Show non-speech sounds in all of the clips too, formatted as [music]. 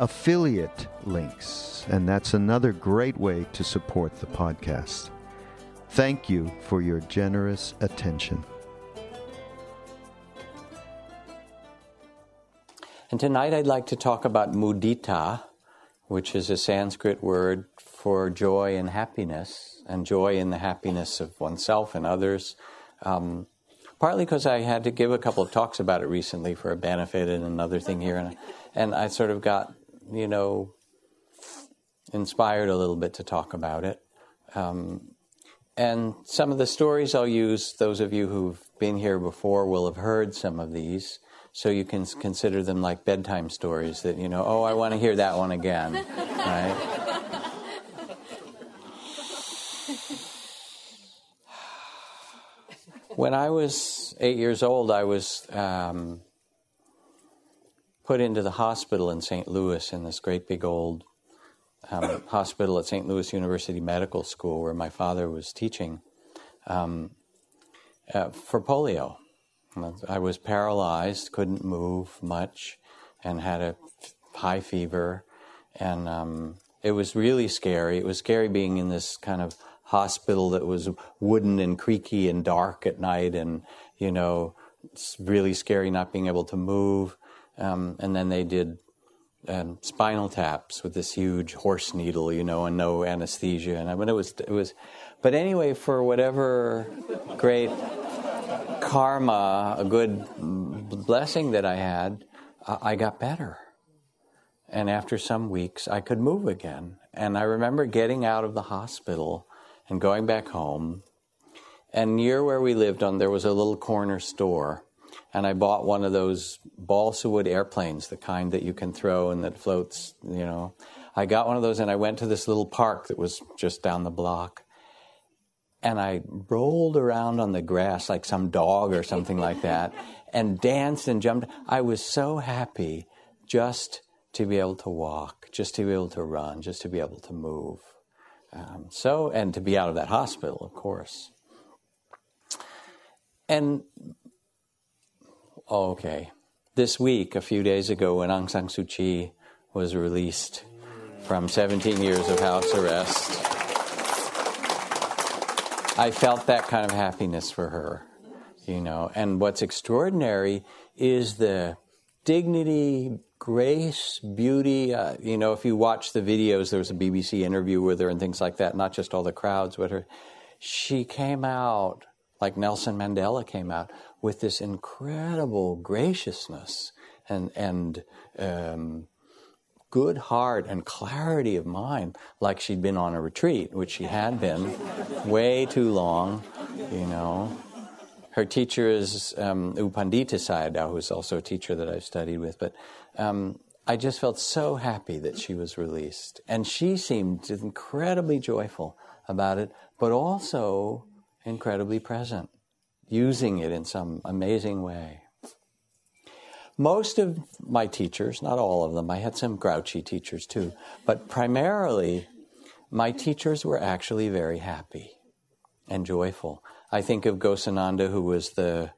affiliate links, and that's another great way to support the podcast. Thank you for your generous attention. And tonight I'd like to talk about mudita, which is a Sanskrit word for joy and happiness, and joy in the happiness of oneself and others. Um, partly because I had to give a couple of talks about it recently for a benefit and another thing here, and, and I sort of got you know, inspired a little bit to talk about it. Um, and some of the stories I'll use, those of you who've been here before will have heard some of these. So you can consider them like bedtime stories that, you know, oh, I want to hear that one again, right? [sighs] when I was eight years old, I was um, put into the hospital in St. Louis in this great big old um, [coughs] hospital at St. Louis University Medical School where my father was teaching um, uh, for polio. I was paralyzed, couldn't move much, and had a high fever. And um, it was really scary. It was scary being in this kind of hospital that was wooden and creaky and dark at night, and, you know, it's really scary not being able to move. Um, and then they did um, spinal taps with this huge horse needle, you know, and no anesthesia. And I mean, it was it was, but anyway, for whatever great karma, a good blessing that I had, I got better. And after some weeks, I could move again. And I remember getting out of the hospital and going back home. And near where we lived on, there was a little corner store and I bought one of those balsa wood airplanes, the kind that you can throw and that floats, you know. I got one of those and I went to this little park that was just down the block. And I rolled around on the grass like some dog or something like that [laughs] and danced and jumped. I was so happy just to be able to walk, just to be able to run, just to be able to move. Um, so, and to be out of that hospital, of course. And okay. This week, a few days ago, when Aung San Suu Kyi was released from 17 years of house arrest, I felt that kind of happiness for her, you know. And what's extraordinary is the dignity, grace, beauty. Uh, you know, if you watch the videos, there was a BBC interview with her and things like that, not just all the crowds, but her. She came out like Nelson Mandela came out with this incredible graciousness and and um, good heart and clarity of mind, like she'd been on a retreat, which she had been way too long, you know. Her teacher is um, U Pandita Sayadaw, who's also a teacher that I've studied with, but um, I just felt so happy that she was released. And she seemed incredibly joyful about it, but also incredibly present using it in some amazing way. most of my teachers, not all of them, I had some grouchy teachers too, but primarily my teachers were actually very happy and joyful. I think of Ghosananda, who was the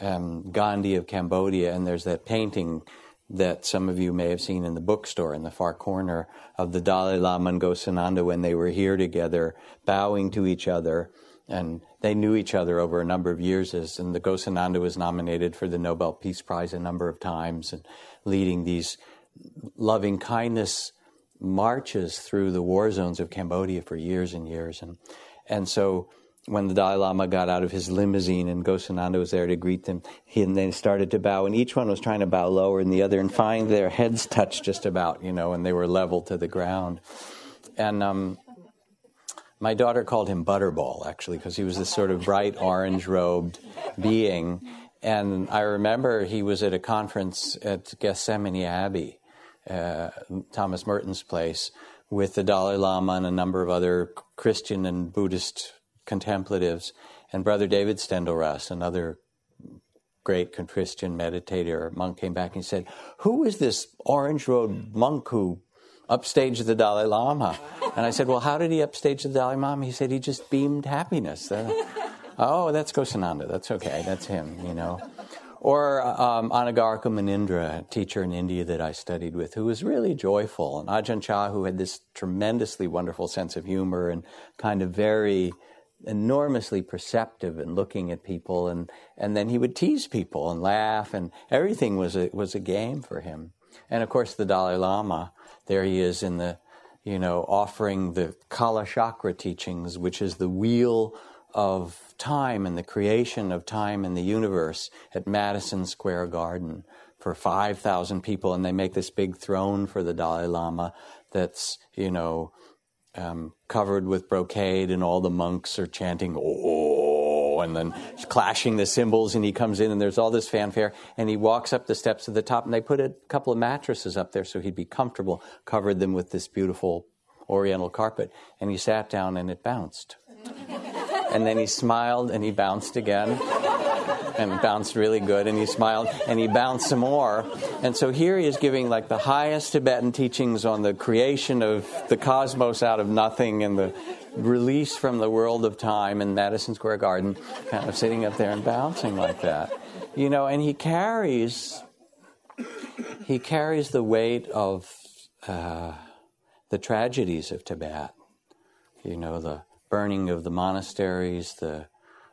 um, Gandhi of Cambodia, and there's that painting that some of you may have seen in the bookstore in the far corner of the Dalai Lama and Ghosananda when they were here together, bowing to each other. And they knew each other over a number of years, as, and the Ghosananda was nominated for the Nobel Peace Prize a number of times, and leading these loving kindness marches through the war zones of Cambodia for years and years. And, and so when the Dalai Lama got out of his limousine and Ghosananda was there to greet them, he and they started to bow, and each one was trying to bow lower than the other, and finally their heads touched just about, you know, and they were level to the ground. And um, my daughter called him Butterball, actually, because he was this sort of bright orange robed being. And I remember he was at a conference at Gethsemani Abbey, uh, Thomas Merton's place, with the Dalai Lama and a number of other Christian and Buddhist contemplatives, and Brother David Steindl-Rast, another great Christian meditator monk, came back and said, "Who is this orange robed monk who upstaged the Dalai Lama?" And I said, "Well, how did he upstage the Dalai Lama?" He said he just beamed happiness. Uh, oh, that's Ghosananda. That's okay. That's him. You know. Or um, Anagarika Munindra, a teacher in India that I studied with, who was really joyful, and Ajahn Chah, who had this tremendously wonderful sense of humor and kind of very enormously perceptive and looking at people and and then he would tease people and laugh and everything was a was a game for him and of course the Dalai Lama there he is in the you know offering the Kala Chakra teachings which is the wheel of time and the creation of time in the universe at Madison Square Garden for 5,000 people. And they make this big throne for the Dalai Lama that's you know um, covered with brocade, and all the monks are chanting, oh, and then clashing the cymbals, and he comes in, and there's all this fanfare, and he walks up the steps to the top, and they put a couple of mattresses up there so he'd be comfortable, covered them with this beautiful oriental carpet, and he sat down, and it bounced. [laughs] and then he smiled, and he bounced again and bounced really good. And he smiled and he bounced some more. And so here he is giving like the highest Tibetan teachings on the creation of the cosmos out of nothing and the release from the world of time in Madison Square Garden, kind of sitting up there and bouncing like that. You know, and he carries he carries the weight of uh, the tragedies of Tibet. You know, the burning of the monasteries, the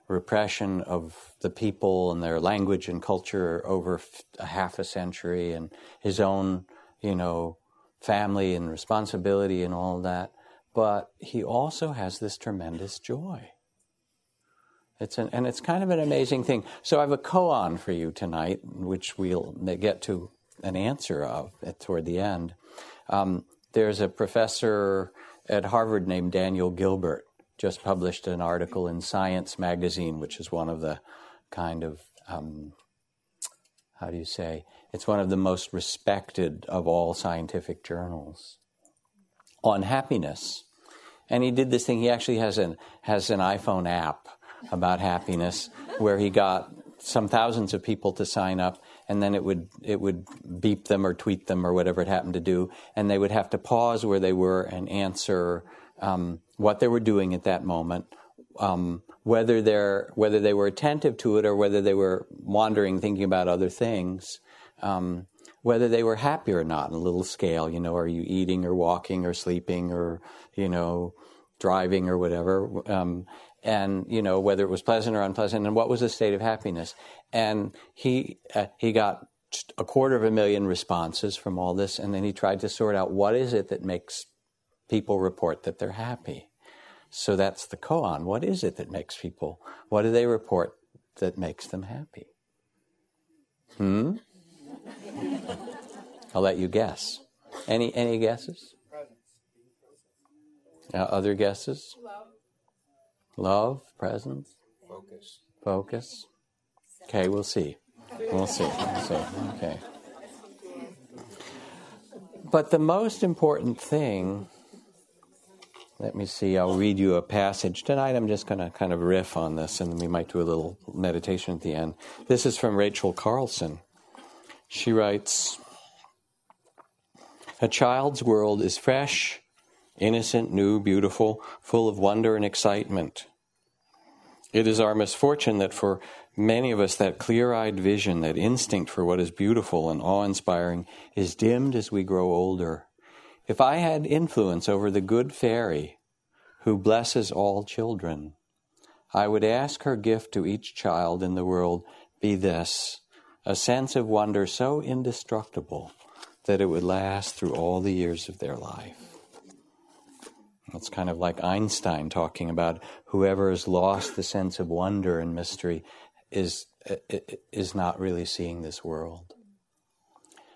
repression of the people and their language and culture over a half a century and his own, you know, family and responsibility and all that. But he also has this tremendous joy. It's an, and it's kind of an amazing thing. So I have a koan for you tonight, which we'll get to an answer of toward the end. Um, there's a professor at Harvard named Daniel Gilbert, just published an article in Science magazine, which is one of the kind of, um, how do you say, it's one of the most respected of all scientific journals on happiness. And he did this thing, he actually has an, has an iPhone app about happiness where he got some thousands of people to sign up and then it would it would beep them or tweet them or whatever it happened to do. And they would have to pause where they were and answer um, what they were doing at that moment, um, whether they're whether they were attentive to it or whether they were wandering, thinking about other things, um, whether they were happy or not on a little scale. You know, are you eating or walking or sleeping or you know driving or whatever, um, and you know whether it was pleasant or unpleasant, and what was the state of happiness. And he uh, he got a quarter of a million responses from all this, and then he tried to sort out what is it that makes people report that they're happy. So that's the koan. What is it that makes people, what do they report that makes them happy? Hmm? I'll let you guess. Any any guesses? Uh, other guesses? Love. Love, presence. Focus. Focus. Okay, we'll see. We'll see. We'll see. Okay. But the most important thing let me see, I'll read you a passage. Tonight I'm just going to kind of riff on this and then we might do a little meditation at the end. This is from Rachel Carson. She writes A child's world is fresh, innocent, new, beautiful, full of wonder and excitement. It is our misfortune that for many of us, that clear eyed vision, that instinct for what is beautiful and awe inspiring, is dimmed as we grow older. If I had influence over the good fairy who blesses all children, I would ask her gift to each child in the world be this a sense of wonder so indestructible that it would last through all the years of their life. It's kind of like Einstein talking about whoever has lost the sense of wonder and mystery is, is not really seeing this world.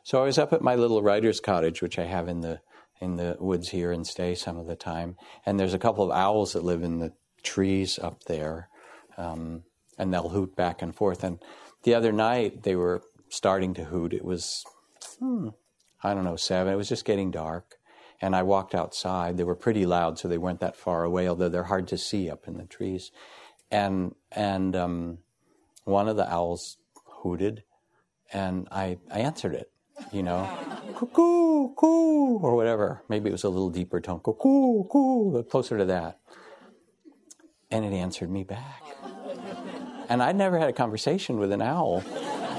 So I was up at my little writer's cottage, which I have in the, in the woods here and stay some of the time. And there's a couple of owls that live in the trees up there. Um, and they'll hoot back and forth. And the other night they were starting to hoot. It was, hmm, I don't know, seven. It was just getting dark. And I walked outside. They were pretty loud, so they weren't that far away, although they're hard to see up in the trees. And and um, one of the owls hooted, and I, I answered it, you know, [laughs] cuckoo, coo, or whatever. Maybe it was a little deeper tone, cuckoo, coo, closer to that. And it answered me back. And I'd never had a conversation with an owl.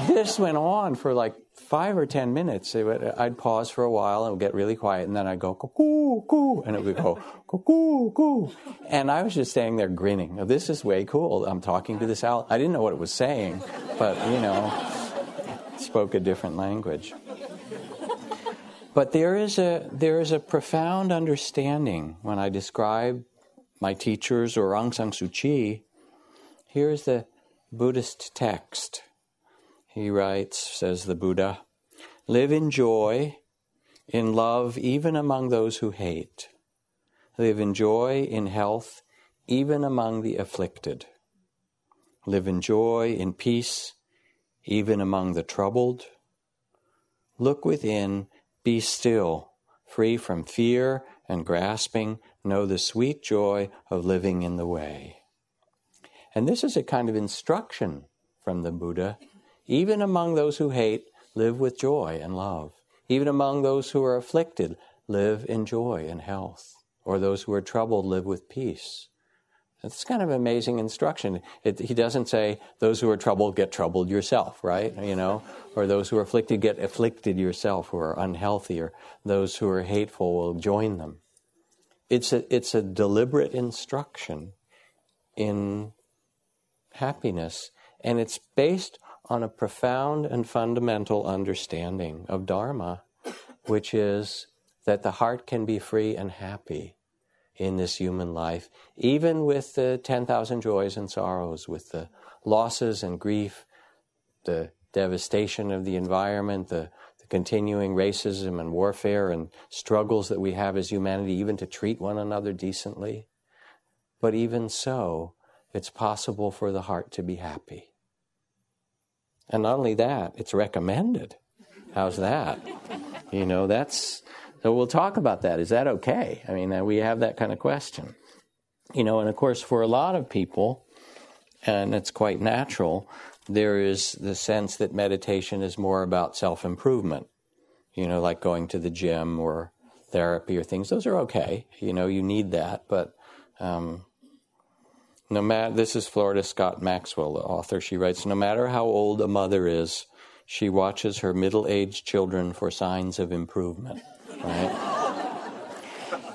This went on for like five or ten minutes. Would, I'd pause for a while and it would get really quiet, and then I'd go cuckoo, coo, and it would go cuckoo, coo. And I was just standing there grinning. This is way cool. I'm talking to this owl. I didn't know what it was saying, but you know, spoke a different language. But there is a there is a profound understanding when I describe my teachers or Aung San Suu Kyi. Here's the Buddhist text. He writes, says the Buddha, live in joy, in love, even among those who hate. Live in joy, in health, even among the afflicted. Live in joy, in peace, even among the troubled. Look within, be still, free from fear and grasping, know the sweet joy of living in the way. And this is a kind of instruction from the Buddha. Even among those who hate, live with joy and love. Even among those who are afflicted, live in joy and health. Or those who are troubled, live with peace. It's kind of amazing instruction. It, he doesn't say those who are troubled get troubled yourself, right? You know, or those who are afflicted get afflicted yourself, who are unhealthy, or those who are hateful will join them. It's a, it's a deliberate instruction in happiness. And it's based on a profound and fundamental understanding of Dharma, which is that the heart can be free and happy in this human life, even with the 10,000 joys and sorrows, with the losses and grief, the devastation of the environment, the, the, continuing racism and warfare and struggles that we have as humanity, even to treat one another decently. But even so, it's possible for the heart to be happy. And not only that, it's recommended. How's that? You know, that's, so we'll talk about that. Is that okay? I mean, uh, we have that kind of question. You know, and of course, for a lot of people, and it's quite natural, there is the sense that meditation is more about self improvement. You know, like going to the gym or therapy or things. Those are okay. You know, you need that. But um, no matter, this is Florida Scott Maxwell, the author. She writes, no matter how old a mother is, she watches her middle-aged children for signs of improvement. Right?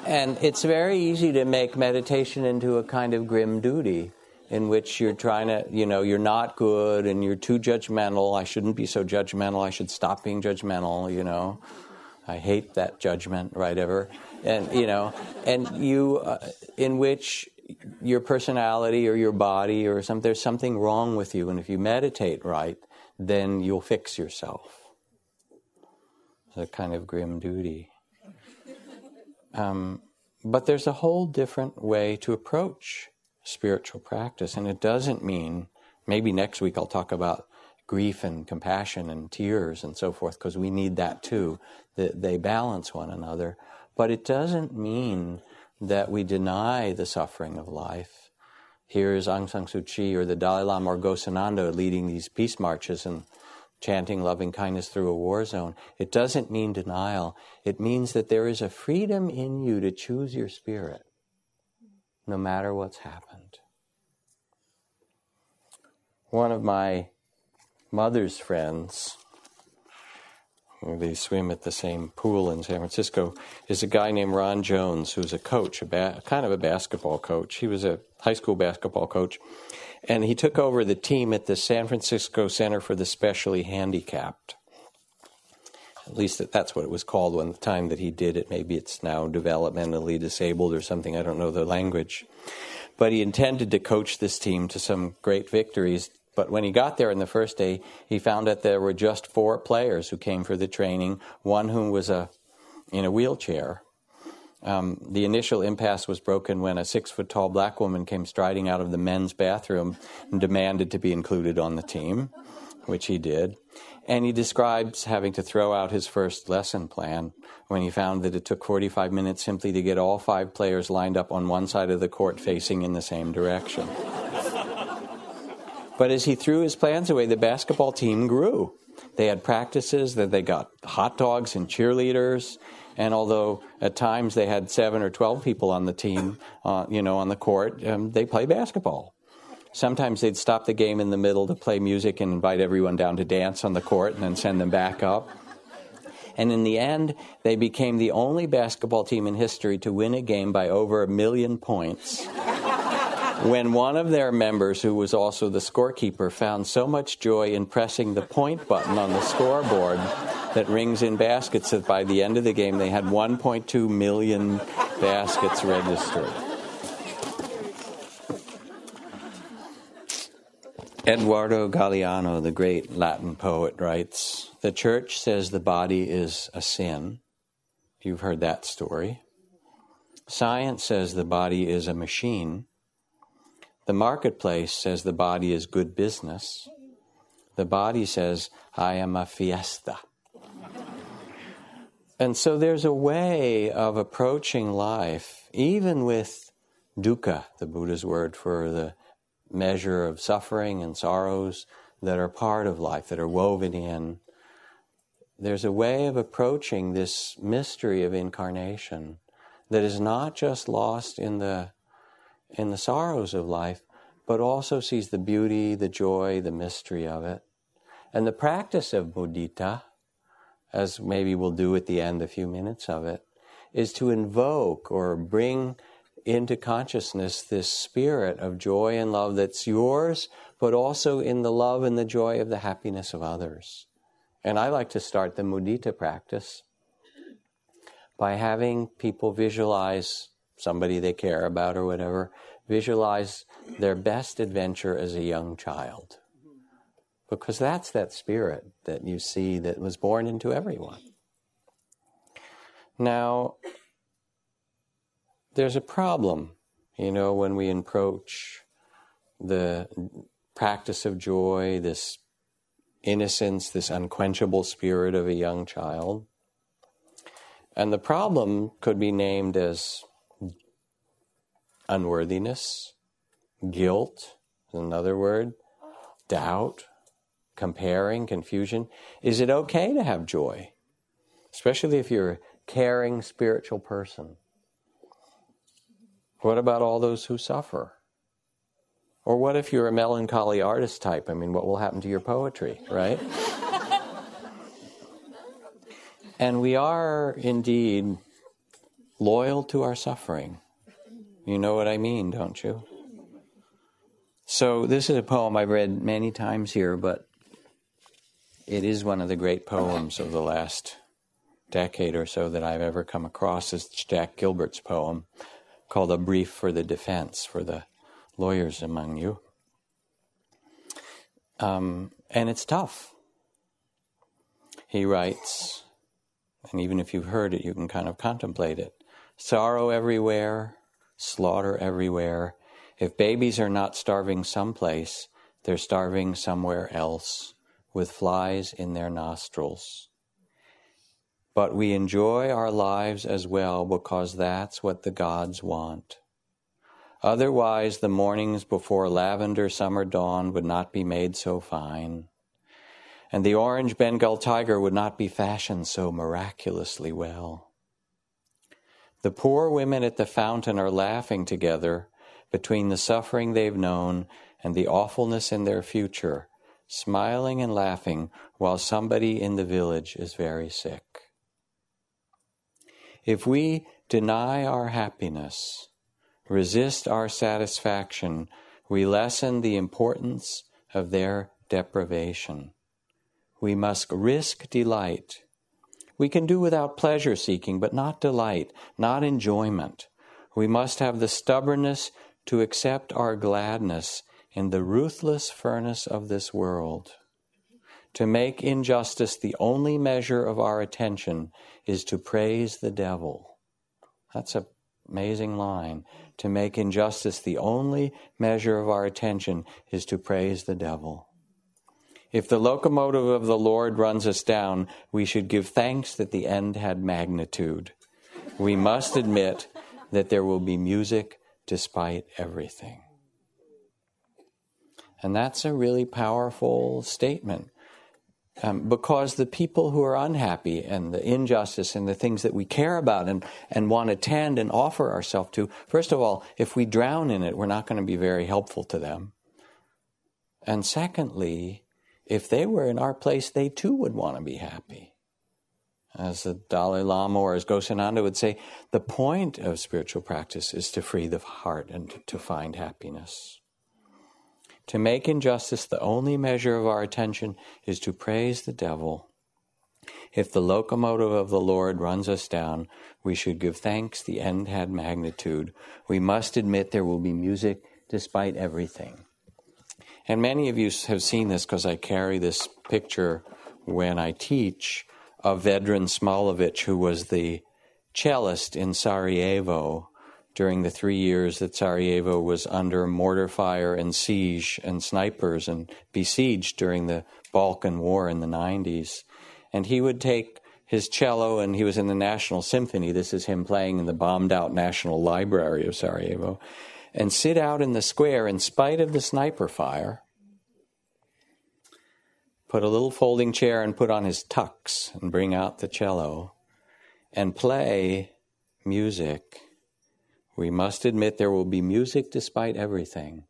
and it's very easy to make meditation into a kind of grim duty in which you're trying to, you know, you're not good and you're too judgmental. I shouldn't be so judgmental. I should stop being judgmental, you know. I hate that judgment, right? Ever. And, you know, and you, uh, in which your personality or your body or some, there's something wrong with you. And if you meditate right, then you'll fix yourself. It's a kind of grim duty. Um, but there's a whole different way to approach spiritual practice. And it doesn't mean, maybe next week I'll talk about grief and compassion and tears and so forth, because we need that too. That they balance one another. But it doesn't mean that we deny the suffering of life. Here is Aung San Suu Kyi or the Dalai Lama or Ghosananda leading these peace marches and chanting loving kindness through a war zone. It doesn't mean denial. It means that there is a freedom in you to choose your spirit, no matter what's happened. One of my mother's friends, they swim at the same pool in San Francisco, is a guy named Ron Jones, who's a coach, a ba- kind of a basketball coach. He was a high school basketball coach, and he took over the team at the San Francisco Center for the Specially Handicapped. At least that's what it was called when the time that he did it. Maybe it's now developmentally disabled or something. I don't know the language. But he intended to coach this team to some great victories but when he got there in the first day, he found that there were just four players who came for the training, one who was a, in a wheelchair. Um, the initial impasse was broken when a six foot tall black woman came striding out of the men's bathroom and demanded to be included on the team, which he did. And he describes having to throw out his first lesson plan when he found that it took 45 minutes simply to get all five players lined up on one side of the court facing in the same direction. But as he threw his plans away, the basketball team grew. They had practices, that they got hot dogs and cheerleaders. And although at times they had seven or 12 people on the team, uh, you know, on the court, um, they play basketball. Sometimes they'd stop the game in the middle to play music and invite everyone down to dance on the court and then send them back up. And in the end, they became the only basketball team in history to win a game by over a million points when one of their members, who was also the scorekeeper, found so much joy in pressing the point button on the scoreboard that rings in baskets that by the end of the game they had 1.2 million baskets registered. Eduardo Galeano, the great Latin poet, writes The church says the body is a sin. You've heard that story. Science says the body is a machine. The marketplace says the body is good business. The body says, I am a fiesta. and so there's a way of approaching life, even with dukkha, the Buddha's word for the measure of suffering and sorrows that are part of life, that are woven in. There's a way of approaching this mystery of incarnation that is not just lost in the in the sorrows of life, but also sees the beauty, the joy, the mystery of it. And the practice of mudita, as maybe we'll do at the end a few minutes of it, is to invoke or bring into consciousness this spirit of joy and love that's yours, but also in the love and the joy of the happiness of others. And I like to start the mudita practice by having people visualize somebody they care about or whatever, visualize their best adventure as a young child. Because that's that spirit that you see that was born into everyone. Now, there's a problem, you know, when we approach the practice of joy, this innocence, this unquenchable spirit of a young child. And the problem could be named as unworthiness, guilt, another word, doubt, comparing, confusion. Is it okay to have joy? Especially if you're a caring spiritual person. What about all those who suffer? Or what if you're a melancholy artist type? I mean, what will happen to your poetry, right? [laughs] and we are indeed loyal to our suffering. You know what I mean, don't you? So, this is a poem I've read many times here, but it is one of the great poems of the last decade or so that I've ever come across. It's Jack Gilbert's poem called A Brief for the Defense for the lawyers among you. Um, and it's tough. He writes, and even if you've heard it, you can kind of contemplate it sorrow everywhere, slaughter everywhere. If babies are not starving someplace, they're starving somewhere else with flies in their nostrils. But we enjoy our lives as well because that's what the gods want. Otherwise, the mornings before lavender summer dawn would not be made so fine. and the orange Bengal tiger would not be fashioned so miraculously well. The poor women at the fountain are laughing together between the suffering they've known and the awfulness in their future, smiling and laughing while somebody in the village is very sick. If we deny our happiness, resist our satisfaction, we lessen the importance of their deprivation. We must risk delight. We can do without pleasure seeking, but not delight, not enjoyment. We must have the stubbornness to accept our gladness in the ruthless furnace of this world. To make injustice the only measure of our attention is to praise the devil. That's an amazing line. To make injustice the only measure of our attention is to praise the devil. If the locomotive of the Lord runs us down, we should give thanks that the end had magnitude. We must admit that there will be music despite everything. And that's a really powerful statement. Um, because the people who are unhappy and the injustice and the things that we care about and, and want to tend and offer ourselves to, first of all, if we drown in it, we're not going to be very helpful to them. And secondly, if they were in our place, they too would want to be happy. As the Dalai Lama or as Ghosananda would say, the point of spiritual practice is to free the heart and to find happiness. To make injustice the only measure of our attention is to praise the devil. If the locomotive of the Lord runs us down, we should give thanks the end had magnitude. We must admit there will be music despite everything. And many of you have seen this because I carry this picture when I teach of Vedran Smailovic, who was the cellist in Sarajevo during the three years that Sarajevo was under mortar fire and siege and snipers and besieged during the Balkan War in the 90s. And he would take his cello, and he was in the National Symphony. This is him playing in the bombed out National Library of Sarajevo, and sit out in the square in spite of the sniper fire. Put a little folding chair and put on his tux and bring out the cello and play music we must admit there will be music despite everything,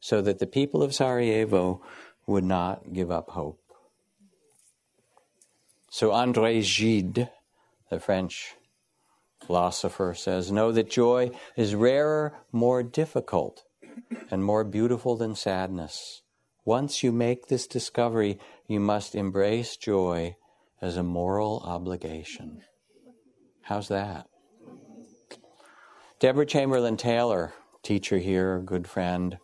so that the people of Sarajevo would not give up hope. So André Gide, the French philosopher, says, Know that joy is rarer, more difficult, and more beautiful than sadness. Once you make this discovery, you must embrace joy as a moral obligation. How's that? Deborah Chamberlain Taylor, teacher here, good friend,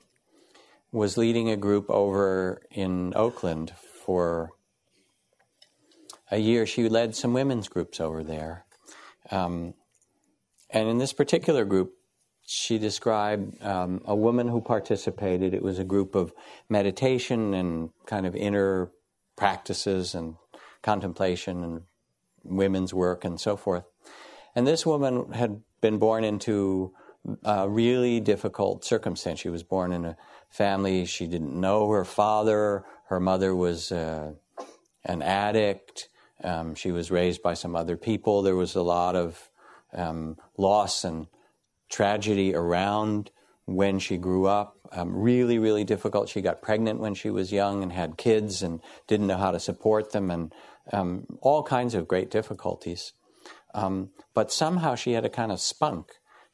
was leading a group over in Oakland for a year. She led some women's groups over there. Um, and in this particular group, she described um, a woman who participated. It was a group of meditation and kind of inner practices and contemplation and women's work and so forth. And this woman had been born into a really difficult circumstance. She was born in a family she didn't know her father. Her mother was uh, an addict. Um, she was raised by some other people. There was a lot of um, loss and tragedy around when she grew up. Um, really, really difficult. She got pregnant when she was young and had kids and didn't know how to support them, and um, all kinds of great difficulties. Um, but somehow she had a kind of spunk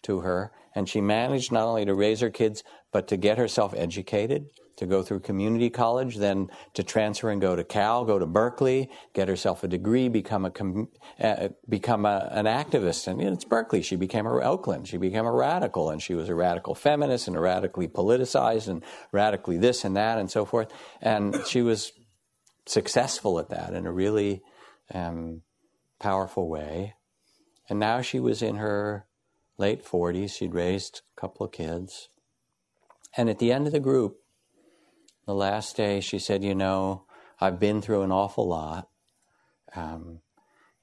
to her, and she managed not only to raise her kids, but to get herself educated, to go through community college, then to transfer and go to Cal, go to Berkeley, get herself a degree, become a uh, become a, an activist. And it's Berkeley. She became a Oakland. She became a radical, and she was a radical feminist and a radically politicized and radically this and that and so forth. And she was successful at that in a really um, powerful way. And now she was in her late 40s. She'd raised a couple of kids. And at the end of the group, the last day, she said, You know, I've been through an awful lot. Um,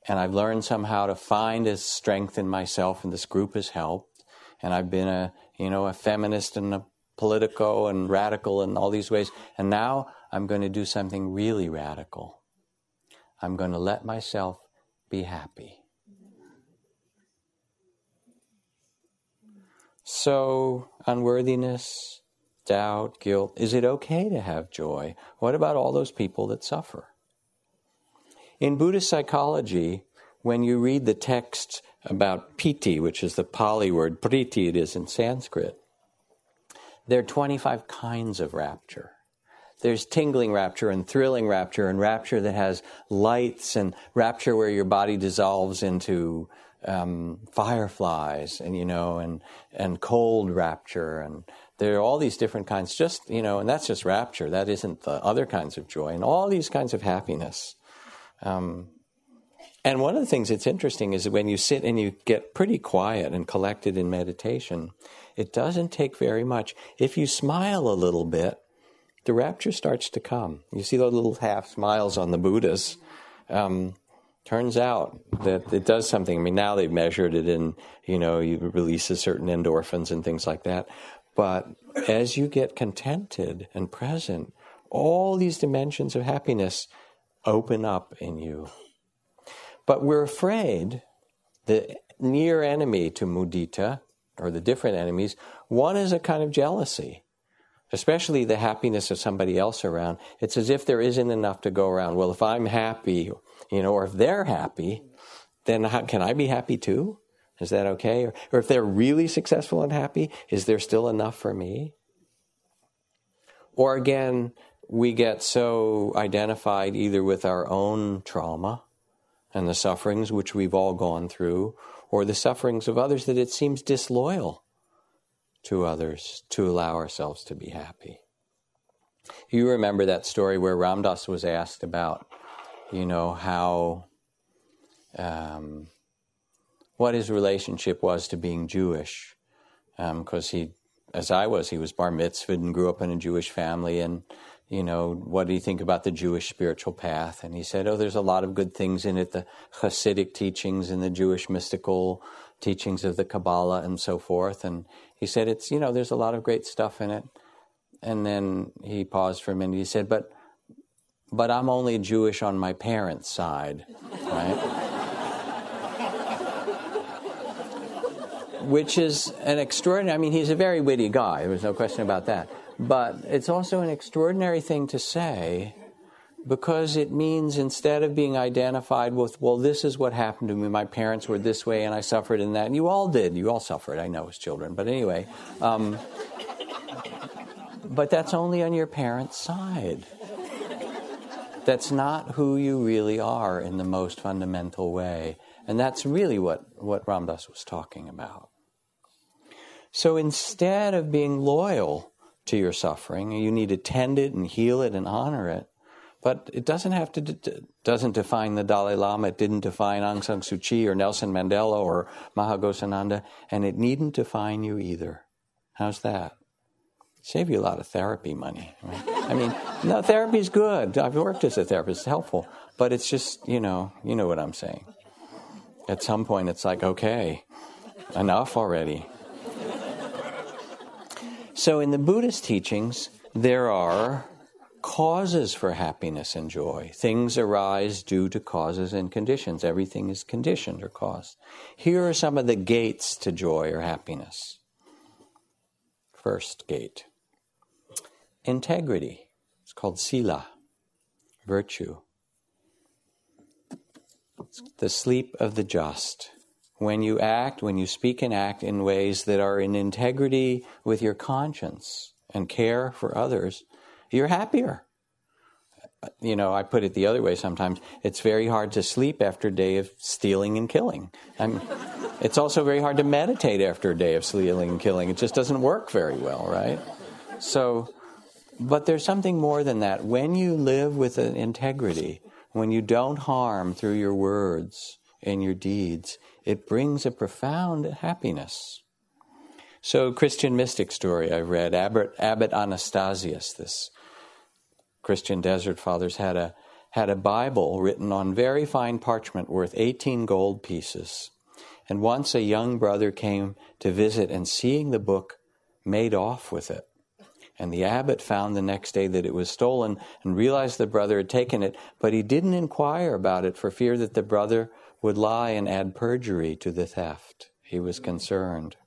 and I've learned somehow to find a strength in myself, and this group has helped. And I've been a, you know, a feminist and a politico and radical in all these ways. And now I'm going to do something really radical. I'm going to let myself be happy. So, unworthiness, doubt, guilt, is it okay to have joy? What about all those people that suffer? In Buddhist psychology, when you read the text about piti, which is the Pali word, priti it is in Sanskrit, there are 25 kinds of rapture. There's tingling rapture and thrilling rapture and rapture that has lights and rapture where your body dissolves into um, fireflies and you know and and cold rapture and there are all these different kinds just you know and that's just rapture. That isn't the other kinds of joy. And all these kinds of happiness. Um, and one of the things that's interesting is that when you sit and you get pretty quiet and collected in meditation it doesn't take very much. If you smile a little bit the rapture starts to come. You see those little half smiles on the buddhas? Um, turns out that it does something. I mean, now they've measured it in, you know, you releases certain endorphins and things like that. But as you get contented and present, all these dimensions of happiness open up in you. But we're afraid the near enemy to mudita, or the different enemies, one is a kind of jealousy especially the happiness of somebody else around. It's as if there isn't enough to go around. Well, if I'm happy, you know, or if they're happy, then how, can I be happy too? Is that okay? Or, or if they're really successful and happy, is there still enough for me? Or again, we get so identified either with our own trauma and the sufferings which we've all gone through, or the sufferings of others that it seems disloyal to others to allow ourselves to be happy. You remember that story where Ram Dass was asked about, you know, how, um, what his relationship was to being Jewish. Because um, he, as I was, he was bar mitzvahed and grew up in a Jewish family. And, you know, what do you think about the Jewish spiritual path? And he said, oh, there's a lot of good things in it the Hasidic teachings and the Jewish mystical teachings of the Kabbalah and so forth. And he said, It's, you know, there's a lot of great stuff in it. And then he paused for a minute. He said, But, but I'm only Jewish on my parents' side, right? Which is an extraordinary, I mean, he's a very witty guy, there's no question about that. But it's also an extraordinary thing to say because it means instead of being identified with, well, this is what happened to me, my parents were this way and I suffered in that, and you all did, you all suffered, I know as children, but anyway. Um, but that's only on your parents' side. That's not who you really are in the most fundamental way. And that's really what, what Ram Dass was talking about. So instead of being loyal to your suffering, you need to tend it and heal it and honor it but it doesn't have to doesn't define the Dalai Lama. It didn't define Aung San Suu Kyi or Nelson Mandela or Maha and it needn't define you either. How's that? Save you a lot of therapy money. I mean, no, therapy is good. I've worked as a therapist; it's helpful. But it's just you know, you know what I'm saying. At some point, it's like, okay, enough already. So, in the Buddhist teachings, there are causes for happiness and joy. Things arise due to causes and conditions. Everything is conditioned or caused. Here are some of the gates to joy or happiness. First gate integrity. It's called sila, virtue. It's the sleep of the just. When you act, when you speak and act in ways that are in integrity with your conscience and care for others, you're happier. You know, I put it the other way sometimes. It's very hard to sleep after a day of stealing and killing. I'm, it's also very hard to meditate after a day of stealing and killing. It just doesn't work very well, right? So, but there's something more than that. When you live with integrity, when you don't harm through your words and your deeds, it brings a profound happiness. So, Christian mystic story I read, Abbot, Abbot Anastasius, this Christian Desert Fathers had a had a Bible written on very fine parchment worth 18 gold pieces. And once a young brother came to visit and seeing the book made off with it. And the abbot found the next day that it was stolen and realized the brother had taken it, but he didn't inquire about it for fear that the brother would lie and add perjury to the theft. He was concerned.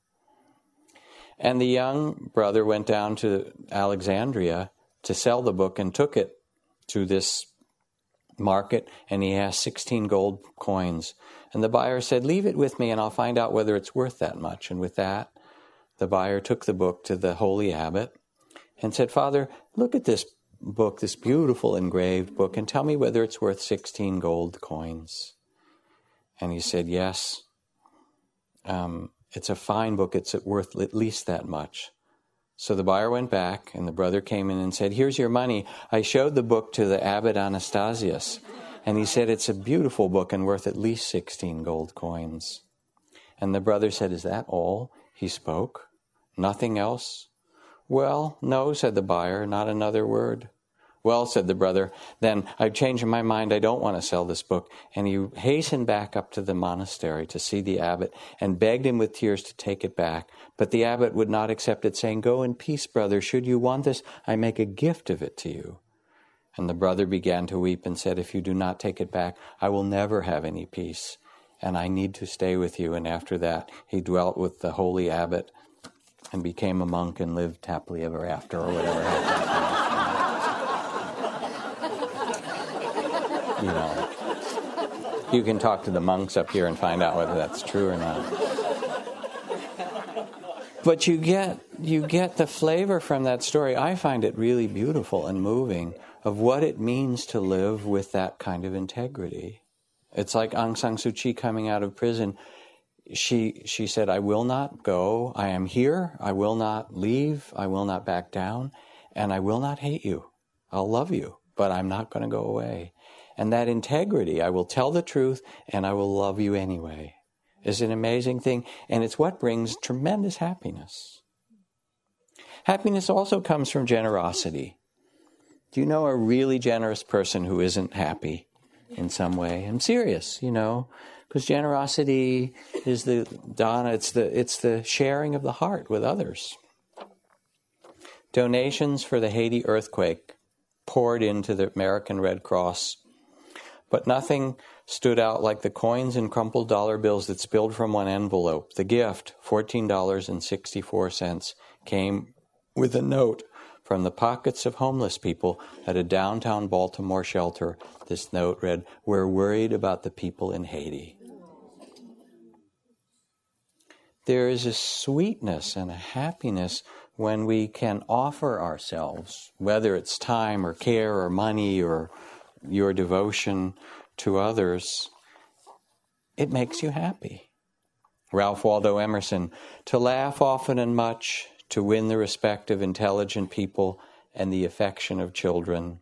And the young brother went down to Alexandria to sell the book and took it to this market and he asked 16 gold coins. And the buyer said, Leave it with me and I'll find out whether it's worth that much. And with that, the buyer took the book to the holy abbot and said, Father, look at this book, this beautiful engraved book, and tell me whether it's worth 16 gold coins. And he said, Yes. Um, it's a fine book. It's worth at least that much. So the buyer went back, and the brother came in and said, Here's your money. I showed the book to the abbot Anastasius, and he said, It's a beautiful book and worth at least 16 gold coins. And the brother said, Is that all? He spoke. Nothing else? Well, no, said the buyer, not another word. Well, said the brother, then I've changed my mind. I don't want to sell this book. And he hastened back up to the monastery to see the abbot and begged him with tears to take it back. But the abbot would not accept it, saying, Go in peace, brother. Should you want this, I make a gift of it to you. And the brother began to weep and said, If you do not take it back, I will never have any peace, and I need to stay with you. And after that, he dwelt with the holy abbot and became a monk and lived happily ever after, or whatever happened. You know, you can talk to the monks up here and find out whether that's true or not. But you get you get the flavor from that story. I find it really beautiful and moving of what it means to live with that kind of integrity. It's like Aung San Suu Kyi coming out of prison. She she said, "I will not go. I am here. I will not leave. I will not back down, and I will not hate you. I'll love you, but I'm not going to go away." And that integrity, I will tell the truth and I will love you anyway, is an amazing thing. And it's what brings tremendous happiness. Happiness also comes from generosity. Do you know a really generous person who isn't happy in some way? I'm serious, you know, because generosity is the dana, it's the it's the sharing of the heart with others. Donations for the Haiti earthquake poured into the American Red Cross but nothing stood out like the coins and crumpled dollar bills that spilled from one envelope. The gift, $14.64, came with a note from the pockets of homeless people at a downtown Baltimore shelter. This note read, We're worried about the people in Haiti. There is a sweetness and a happiness when we can offer ourselves, whether it's time or care or money or your devotion to others, it makes you happy. Ralph Waldo Emerson, to laugh often and much, to win the respect of intelligent people and the affection of children,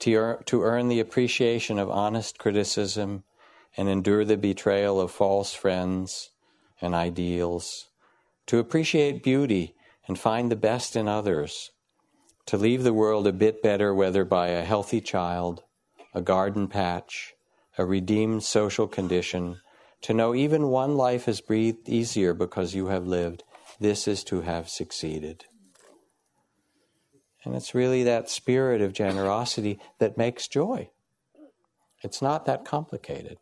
to, earn, to earn the appreciation of honest criticism and endure the betrayal of false friends and ideals, to appreciate beauty and find the best in others, to leave the world a bit better, whether by a healthy child, a garden patch, a redeemed social condition, to know even one life is breathed easier because you have lived, this is to have succeeded. And it's really that spirit of generosity that makes joy. It's not that complicated.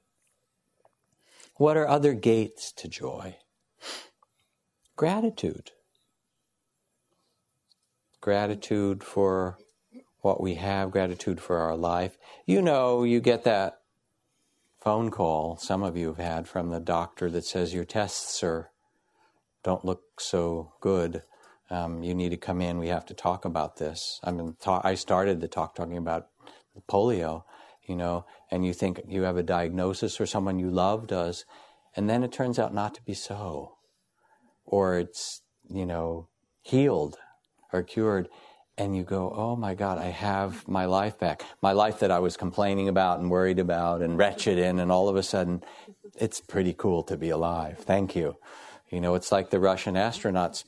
What are other gates to joy? Gratitude gratitude for what we have, gratitude for our life. You know, you get that phone call, some of you have had from the doctor that says your tests are don't look so good. Um, you need to come in. We have to talk about this. I mean, ta- I started the talk talking about polio, you know, and you think you have a diagnosis or someone you love does, and then it turns out not to be so, or it's you know healed are cured and you go, oh my God, I have my life back. My life that I was complaining about and worried about and wretched in, and all of a sudden, it's pretty cool to be alive. Thank you. You know, it's like the Russian astronauts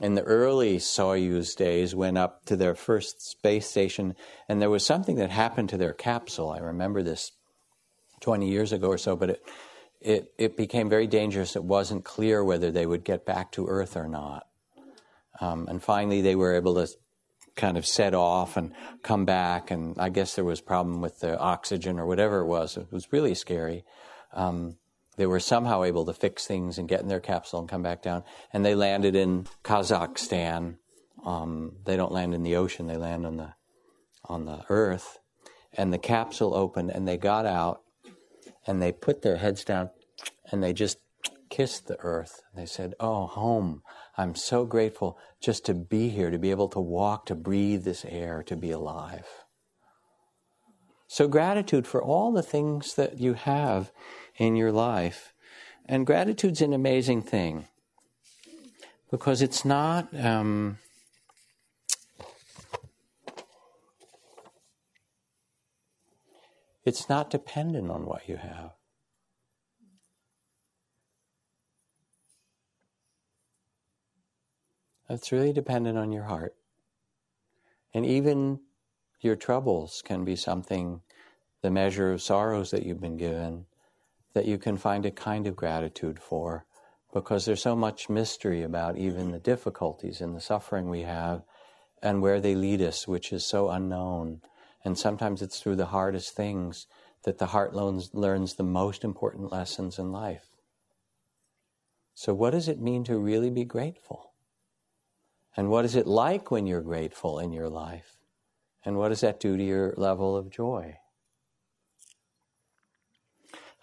in the early Soyuz days went up to their first space station, and there was something that happened to their capsule. I remember this 20 years ago or so, but it, it, it became very dangerous. It wasn't clear whether they would get back to Earth or not. Um, and finally, they were able to kind of set off and come back. And I guess there was a problem with the oxygen or whatever it was. It was really scary. Um, they were somehow able to fix things and get in their capsule and come back down. And they landed in Kazakhstan. Um, they don't land in the ocean; they land on the on the earth. And the capsule opened, and they got out, and they put their heads down, and they just kissed the earth. They said, "Oh, home! I'm so grateful just to be here, to be able to walk, to breathe this air, to be alive." So, gratitude for all the things that you have in your life. And gratitude's an amazing thing because it's not. Um, it's not dependent on what you have. It's really dependent on your heart. And even your troubles can be something, the measure of sorrows that you've been given, that you can find a kind of gratitude for because there's so much mystery about even the difficulties and the suffering we have and where they lead us, which is so unknown. And sometimes it's through the hardest things that the heart learns, learns the most important lessons in life. So, what does it mean to really be grateful? And what is it like when you're grateful in your life? And what does that do to your level of joy?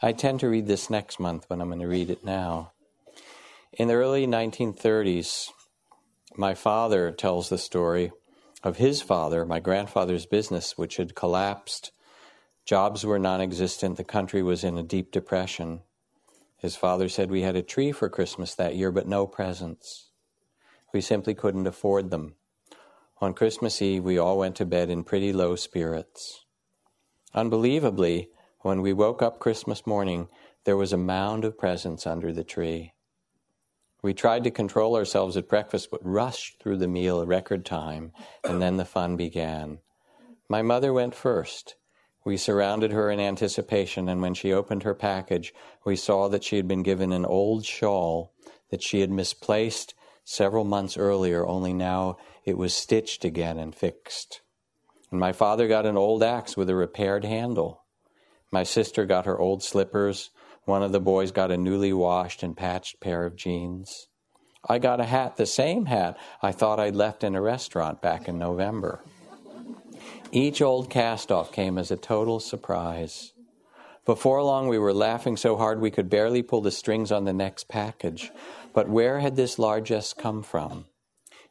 I tend to read this next month, but I'm going to read it now. In the early 1930s, my father tells the story of his father, my grandfather's business, which had collapsed. Jobs were non existent. The country was in a deep depression. His father said we had a tree for Christmas that year, but no presents. We simply couldn't afford them. On Christmas Eve, we all went to bed in pretty low spirits. Unbelievably, when we woke up Christmas morning, there was a mound of presents under the tree. We tried to control ourselves at breakfast, but rushed through the meal record time, and then the fun began. My mother went first. We surrounded her in anticipation, and when she opened her package, we saw that she had been given an old shawl that she had misplaced several months earlier, only now it was stitched again and fixed. And my father got an old axe with a repaired handle. My sister got her old slippers. One of the boys got a newly washed and patched pair of jeans. I got a hat, the same hat I thought I'd left in a restaurant back in November. Each old cast off came as a total surprise. Before long, we were laughing so hard we could barely pull the strings on the next package. But where had this largesse come from?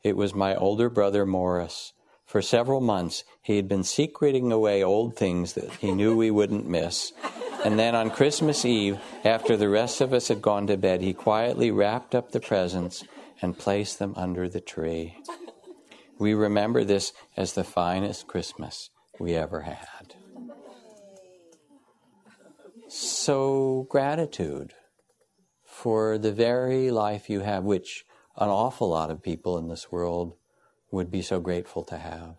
It was my older brother Morris, for several months, he had been secreting away old things that he knew we wouldn't miss. And then on Christmas Eve, after the rest of us had gone to bed, he quietly wrapped up the presents and placed them under the tree. We remember this as the finest Christmas we ever had. So, gratitude for the very life you have, which an awful lot of people in this world would be so grateful to have.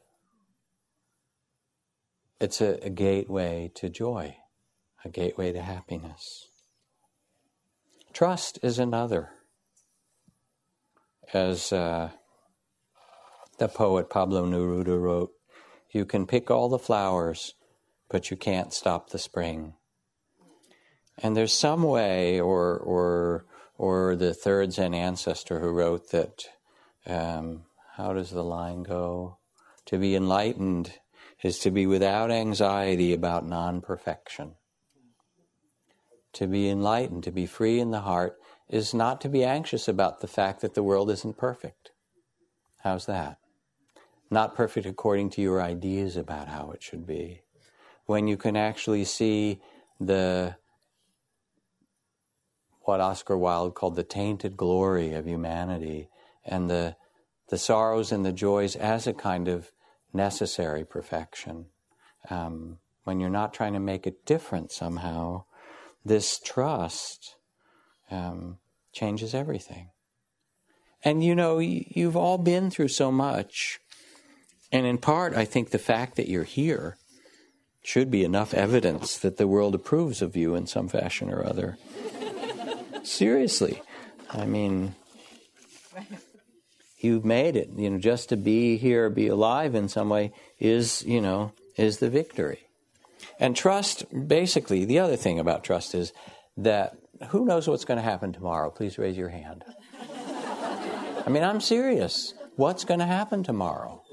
It's a, a gateway to joy, a gateway to happiness. Trust is another. As uh, the poet Pablo Neruda wrote, you can pick all the flowers, but you can't stop the spring. And there's some way, or or or the third Zen ancestor who wrote that um, how does the line go? To be enlightened is to be without anxiety about non perfection. To be enlightened, to be free in the heart, is not to be anxious about the fact that the world isn't perfect. How's that? Not perfect according to your ideas about how it should be. When you can actually see the what Oscar Wilde called the tainted glory of humanity and the the sorrows and the joys as a kind of necessary perfection. Um, when you're not trying to make it different somehow, this trust um, changes everything. And you know, you've all been through so much. And in part, I think the fact that you're here should be enough evidence that the world approves of you in some fashion or other. Seriously. I mean, you've made it. You know, just to be here, be alive in some way is, you know, is the victory. And trust, basically, the other thing about trust is that who knows what's going to happen tomorrow? Please raise your hand. I mean, I'm serious. What's going to happen tomorrow?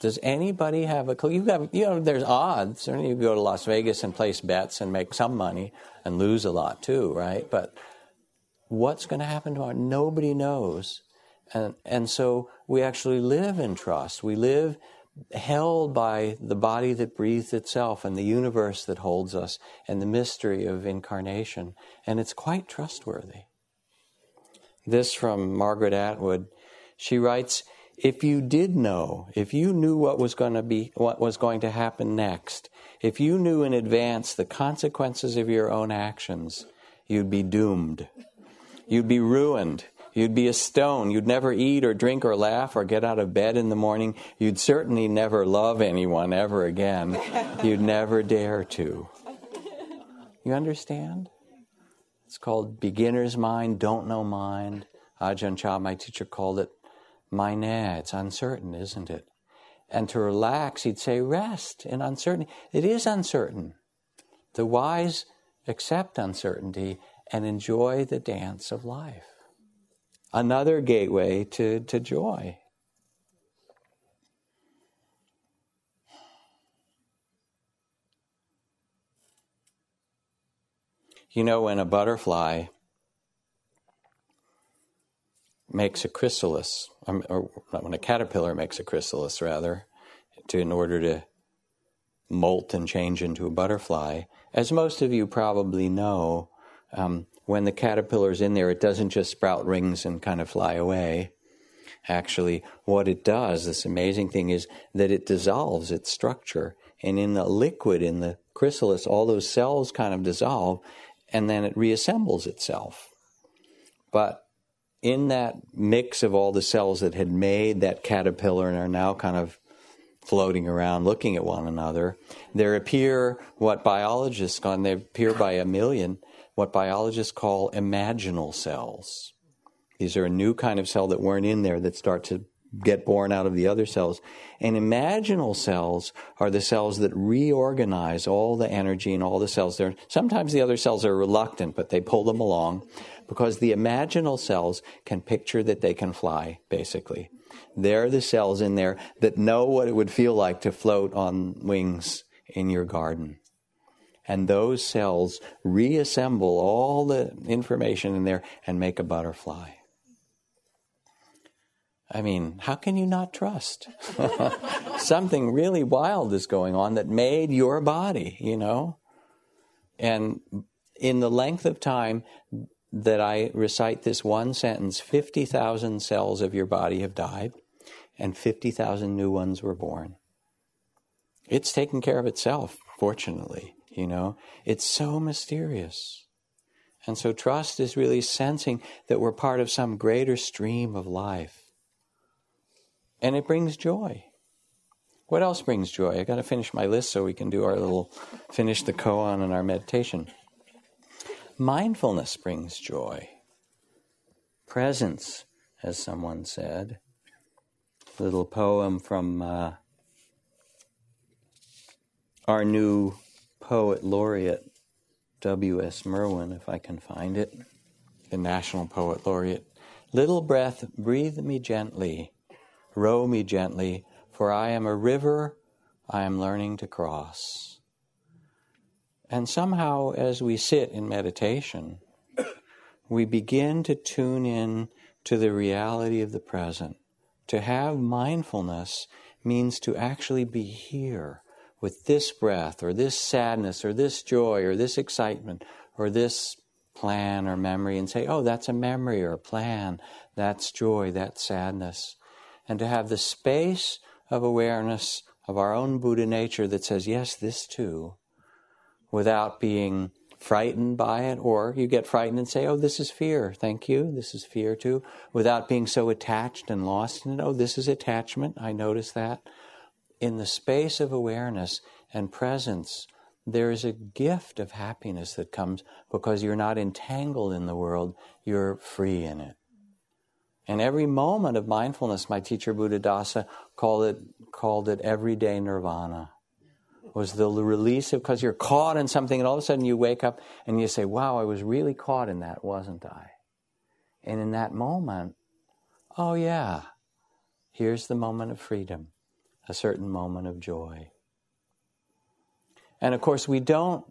Does anybody have a clue? You have, got you know, there's odds. Certainly, you go to Las Vegas and place bets and make some money and lose a lot too, right? But what's going to happen tomorrow? Nobody knows. And, and so we actually live in trust. We live held by the body that breathes itself and the universe that holds us and the mystery of incarnation. And it's quite trustworthy. This from Margaret Atwood. She writes, if you did know, if you knew what was going to be, what was going to happen next, if you knew in advance the consequences of your own actions, you'd be doomed. You'd be ruined. You'd be a stone. You'd never eat or drink or laugh or get out of bed in the morning. You'd certainly never love anyone ever again. You'd never dare to. You understand? It's called beginner's mind, don't know mind. Ajahn Chah, my teacher, called it my It's uncertain, isn't it? And to relax, he'd say, rest in uncertainty. It is uncertain. The wise accept uncertainty and enjoy the dance of life. Another gateway to, to joy. You know, when a butterfly makes a chrysalis, um, or when a caterpillar makes a chrysalis, rather, to, in order to molt and change into a butterfly, as most of you probably know, um, when the caterpillar's in there, it doesn't just sprout rings and kind of fly away. Actually, what it does, this amazing thing, is that it dissolves its structure. And in the liquid, in the chrysalis, all those cells kind of dissolve, and then it reassembles itself. But in that mix of all the cells that had made that caterpillar and are now kind of floating around looking at one another, there appear what biologists call, and they appear by a million, what biologists call imaginal cells. These are a new kind of cell that weren't in there that start to get born out of the other cells. And imaginal cells are the cells that reorganize all the energy in all the cells there. Sometimes the other cells are reluctant, but they pull them along because the imaginal cells can picture that they can fly, basically. They're the cells in there that know what it would feel like to float on wings in your garden. And those cells reassemble all the information in there and make a butterfly. I mean, how can you not trust? [laughs] Something really wild is going on that made your body, you know? And in the length of time that I recite this one sentence, 50,000 cells of your body have died and 50,000 new ones were born. It's taken care of itself, fortunately, you know. It's so mysterious. And so trust is really sensing that we're part of some greater stream of life. And it brings joy. What else brings joy? I got to finish my list so we can do our little finish the koan and our meditation. Mindfulness brings joy. Presence, as someone said. Little poem from uh, our new poet laureate, W.S. Merwin, if I can find it, the National Poet Laureate. Little breath, breathe me gently, row me gently, for I am a river I am learning to cross. And somehow, as we sit in meditation, we begin to tune in to the reality of the present. To have mindfulness means to actually be here with this breath, or this sadness, or this joy, or this excitement, or this plan or memory, and say, oh, that's a memory or a plan, that's joy, that's sadness. And to have the space of awareness of our own Buddha nature that says, yes, this too without being frightened by it, or you get frightened and say, Oh, this is fear. Thank you. This is fear too. Without being so attached and lost in it. Oh, this is attachment. I notice that. In the space of awareness and presence, there is a gift of happiness that comes because you're not entangled in the world, you're free in it. And every moment of mindfulness, my teacher Buddhadasa called it, called it everyday nirvana. Was the release of, because you're caught in something and all of a sudden you wake up and you say, wow, I was really caught in that, wasn't I? And in that moment, oh yeah, here's the moment of freedom, a certain moment of joy. And of course, we don't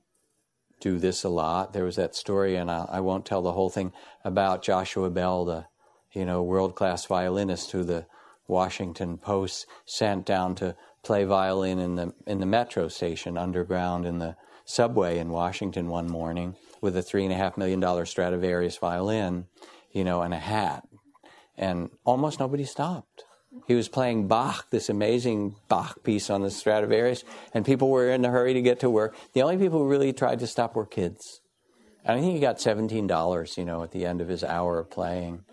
do this a lot. There was that story, and I, I won't tell the whole thing, about Joshua Bell, the you know, world class violinist who the Washington Post sent down to play violin in the in the metro station underground in the subway in Washington one morning with a three and a half million dollar Stradivarius violin, you know, and a hat, and almost nobody stopped. He was playing Bach, this amazing Bach piece on the Stradivarius, and people were in a hurry to get to work. The only people who really tried to stop were kids. And I think he got seventeen dollars, you know, at the end of his hour of playing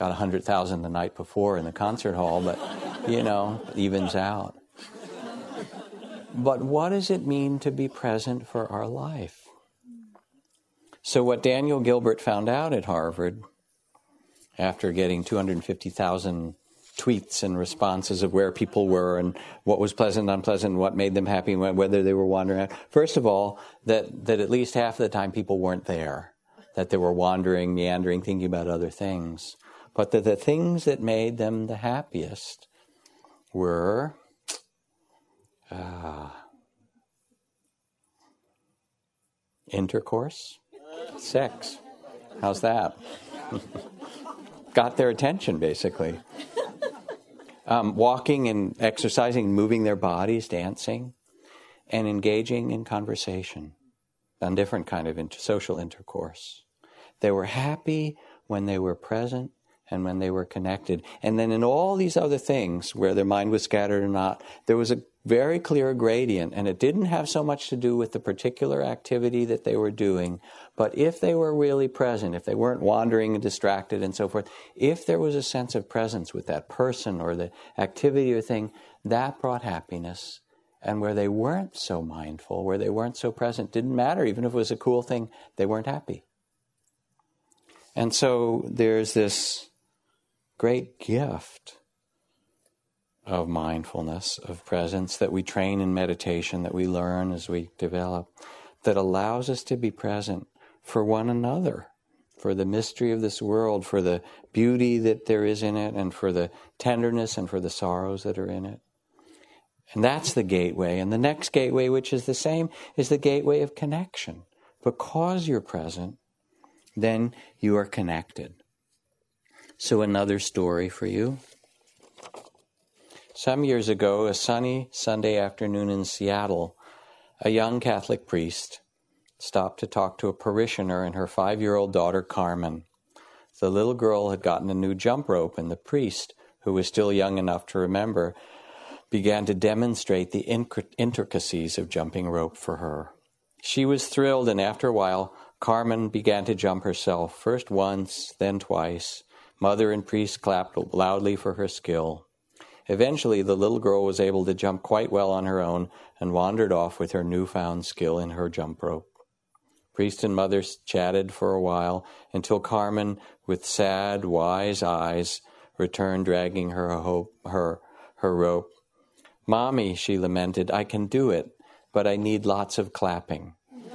got 100,000 the night before in the concert hall, but you know, evens out. But what does it mean to be present for our life? So, what Daniel Gilbert found out at Harvard after getting 250,000 tweets and responses of where people were and what was pleasant, unpleasant, what made them happy, whether they were wandering. First of all, that, that at least half of the time people weren't there, that they were wandering, meandering, thinking about other things but that the things that made them the happiest were uh, intercourse, sex. How's that? [laughs] Got their attention, basically. Um, walking and exercising, moving their bodies, dancing, and engaging in conversation on different kind of inter- social intercourse. They were happy when they were present and when they were connected. And then in all these other things, where their mind was scattered or not, there was a very clear gradient, and it didn't have so much to do with the particular activity that they were doing, but if they were really present, if they weren't wandering and distracted and so forth, if there was a sense of presence with that person or the activity or thing, that brought happiness. And where they weren't so mindful, where they weren't so present, didn't matter. Even if it was a cool thing, they weren't happy. And so there's this great gift of mindfulness, of presence that we train in meditation, that we learn as we develop, that allows us to be present for one another, for the mystery of this world, for the beauty that there is in it, and for the tenderness and for the sorrows that are in it. And that's the gateway. And the next gateway, which is the same, is the gateway of connection. Because you're present, then you are connected. So, another story for you. Some years ago, a sunny Sunday afternoon in Seattle, a young Catholic priest stopped to talk to a parishioner and her five year old daughter, Carmen. The little girl had gotten a new jump rope, and the priest, who was still young enough to remember, began to demonstrate the intricacies of jumping rope for her. She was thrilled, and after a while, Carmen began to jump herself, first once, then twice. Mother and priest clapped loudly for her skill. Eventually, the little girl was able to jump quite well on her own and wandered off with her newfound skill in her jump rope. Priest and mother chatted for a while until Carmen, with sad, wise eyes, returned dragging her hope, her her rope. Mommy, she lamented, I can do it, but I need lots of clapping. [laughs]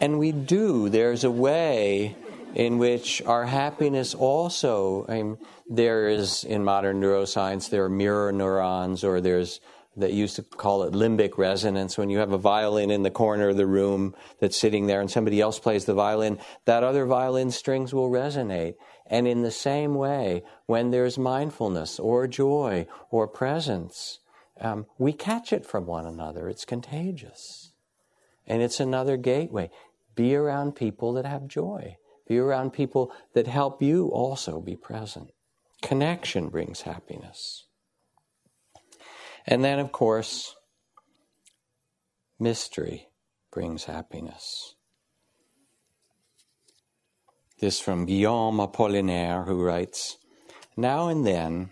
and we do. There's a way in which our happiness also, I mean, there is in modern neuroscience, there are mirror neurons, or there's that used to call it limbic resonance. When you have a violin in the corner of the room that's sitting there and somebody else plays the violin, that other violin strings will resonate. And in the same way, when there's mindfulness or joy or presence, um, we catch it from one another. It's contagious. And it's another gateway. Be around people that have joy. Be around people that help you also be present. Connection brings happiness. And then, of course, mystery brings happiness. This from Guillaume Apollinaire, who writes Now and then,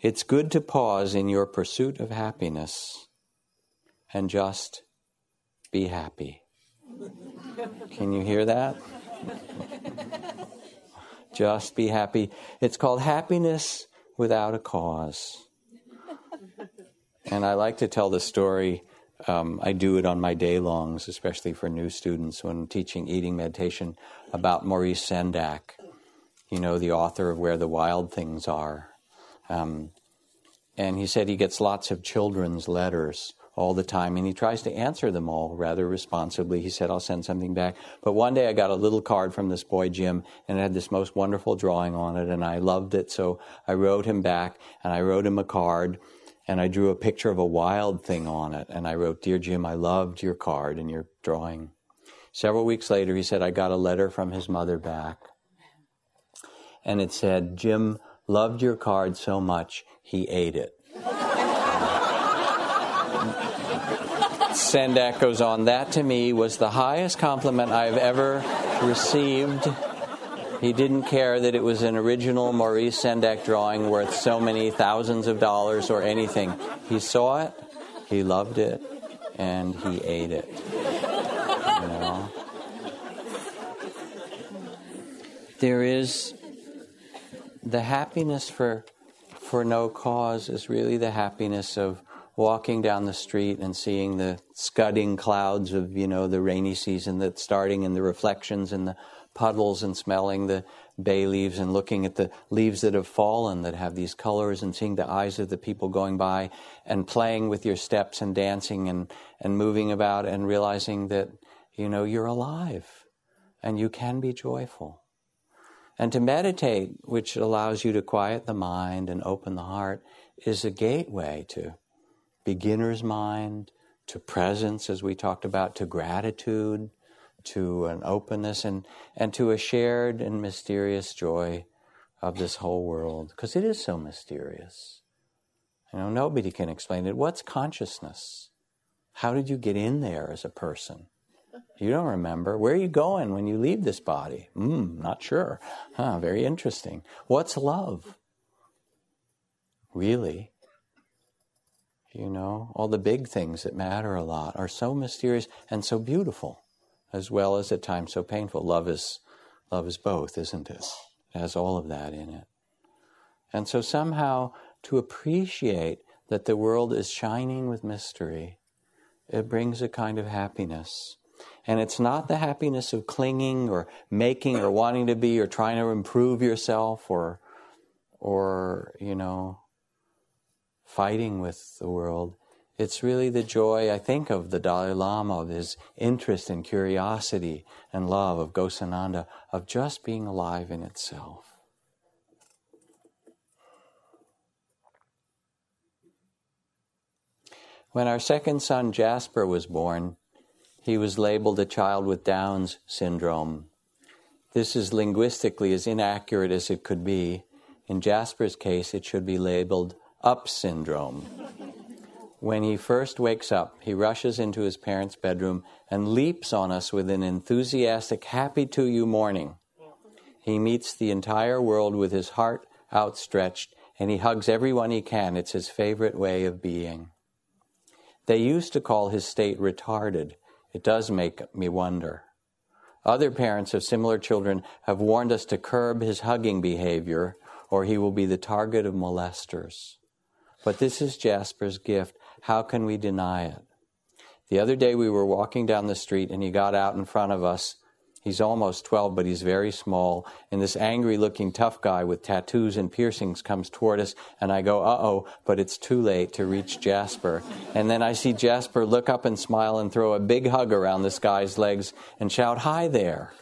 it's good to pause in your pursuit of happiness and just be happy. Can you hear that? [laughs] Just be happy. It's called happiness without a cause. And I like to tell the story. Um, I do it on my day longs, especially for new students when teaching eating meditation, about Maurice Sendak, you know, the author of Where the Wild Things Are. Um, and he said he gets lots of children's letters all the time, and he tries to answer them all rather responsibly. He said, I'll send something back. But one day I got a little card from this boy, Jim, and it had this most wonderful drawing on it, and I loved it. So I wrote him back, and I wrote him a card, and I drew a picture of a wild thing on it. And I wrote, Dear Jim, I loved your card and your drawing. Several weeks later, he said, I got a letter from his mother back. And it said, Jim loved your card so much, he ate it. Sendak goes on, that to me was the highest compliment I've ever received. He didn't care that it was an original Maurice Sendak drawing worth so many thousands of dollars or anything. He saw it, he loved it, and he ate it. You know? There is the happiness for for no cause is really the happiness of walking down the street and seeing the scudding clouds of you know the rainy season that's starting and the reflections in the puddles and smelling the bay leaves and looking at the leaves that have fallen that have these colors and seeing the eyes of the people going by and playing with your steps and dancing and, and moving about and realizing that you know you're alive and you can be joyful. And to meditate which allows you to quiet the mind and open the heart is a gateway to beginner's mind, to presence, as we talked about, to gratitude, to an openness, and, and to a shared and mysterious joy of this whole world, because it is so mysterious. You know, nobody can explain it. What's consciousness? How did you get in there as a person? You don't remember. Where are you going when you leave this body? Hmm, not sure. Huh, very interesting. What's love? Really? You know, all the big things that matter a lot are so mysterious and so beautiful, as well as at times so painful. Love is love is both, isn't it? It has all of that in it. And so somehow to appreciate that the world is shining with mystery, it brings a kind of happiness. And it's not the happiness of clinging or making or wanting to be or trying to improve yourself or or, you know, fighting with the world. It's really the joy, I think, of the Dalai Lama, of his interest and curiosity and love of Ghosananda, of just being alive in itself. When our second son Jasper was born, he was labeled a child with Down's syndrome. This is linguistically as inaccurate as it could be. In Jasper's case, it should be labeled up syndrome. When he first wakes up, he rushes into his parents' bedroom and leaps on us with an enthusiastic, happy to you morning. He meets the entire world with his heart outstretched and he hugs everyone he can. It's his favorite way of being. They used to call his state retarded. It does make me wonder. Other parents of similar children have warned us to curb his hugging behavior or he will be the target of molesters. But this is Jasper's gift. How can we deny it? The other day we were walking down the street and he got out in front of us. He's almost 12, but he's very small. And this angry looking tough guy with tattoos and piercings comes toward us. And I go, uh oh, but it's too late to reach Jasper. And then I see Jasper look up and smile and throw a big hug around this guy's legs and shout, Hi there.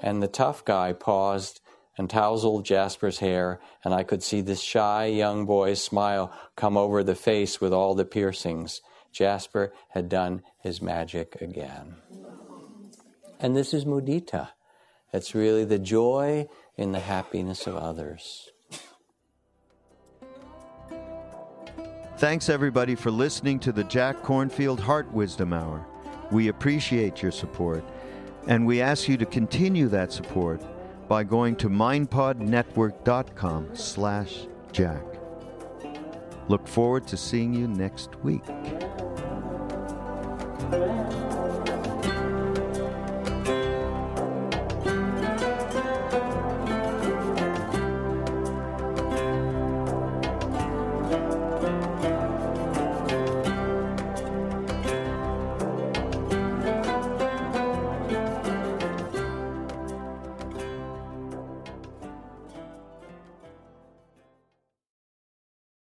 And the tough guy paused and tousled Jasper's hair, and I could see this shy young boy's smile come over the face with all the piercings. Jasper had done his magic again. And this is mudita. It's really the joy in the happiness of others. Thanks, everybody, for listening to the Jack Kornfield Heart Wisdom Hour. We appreciate your support, and we ask you to continue that support by going to mindpodnetwork.com slash jack. Look forward to seeing you next week.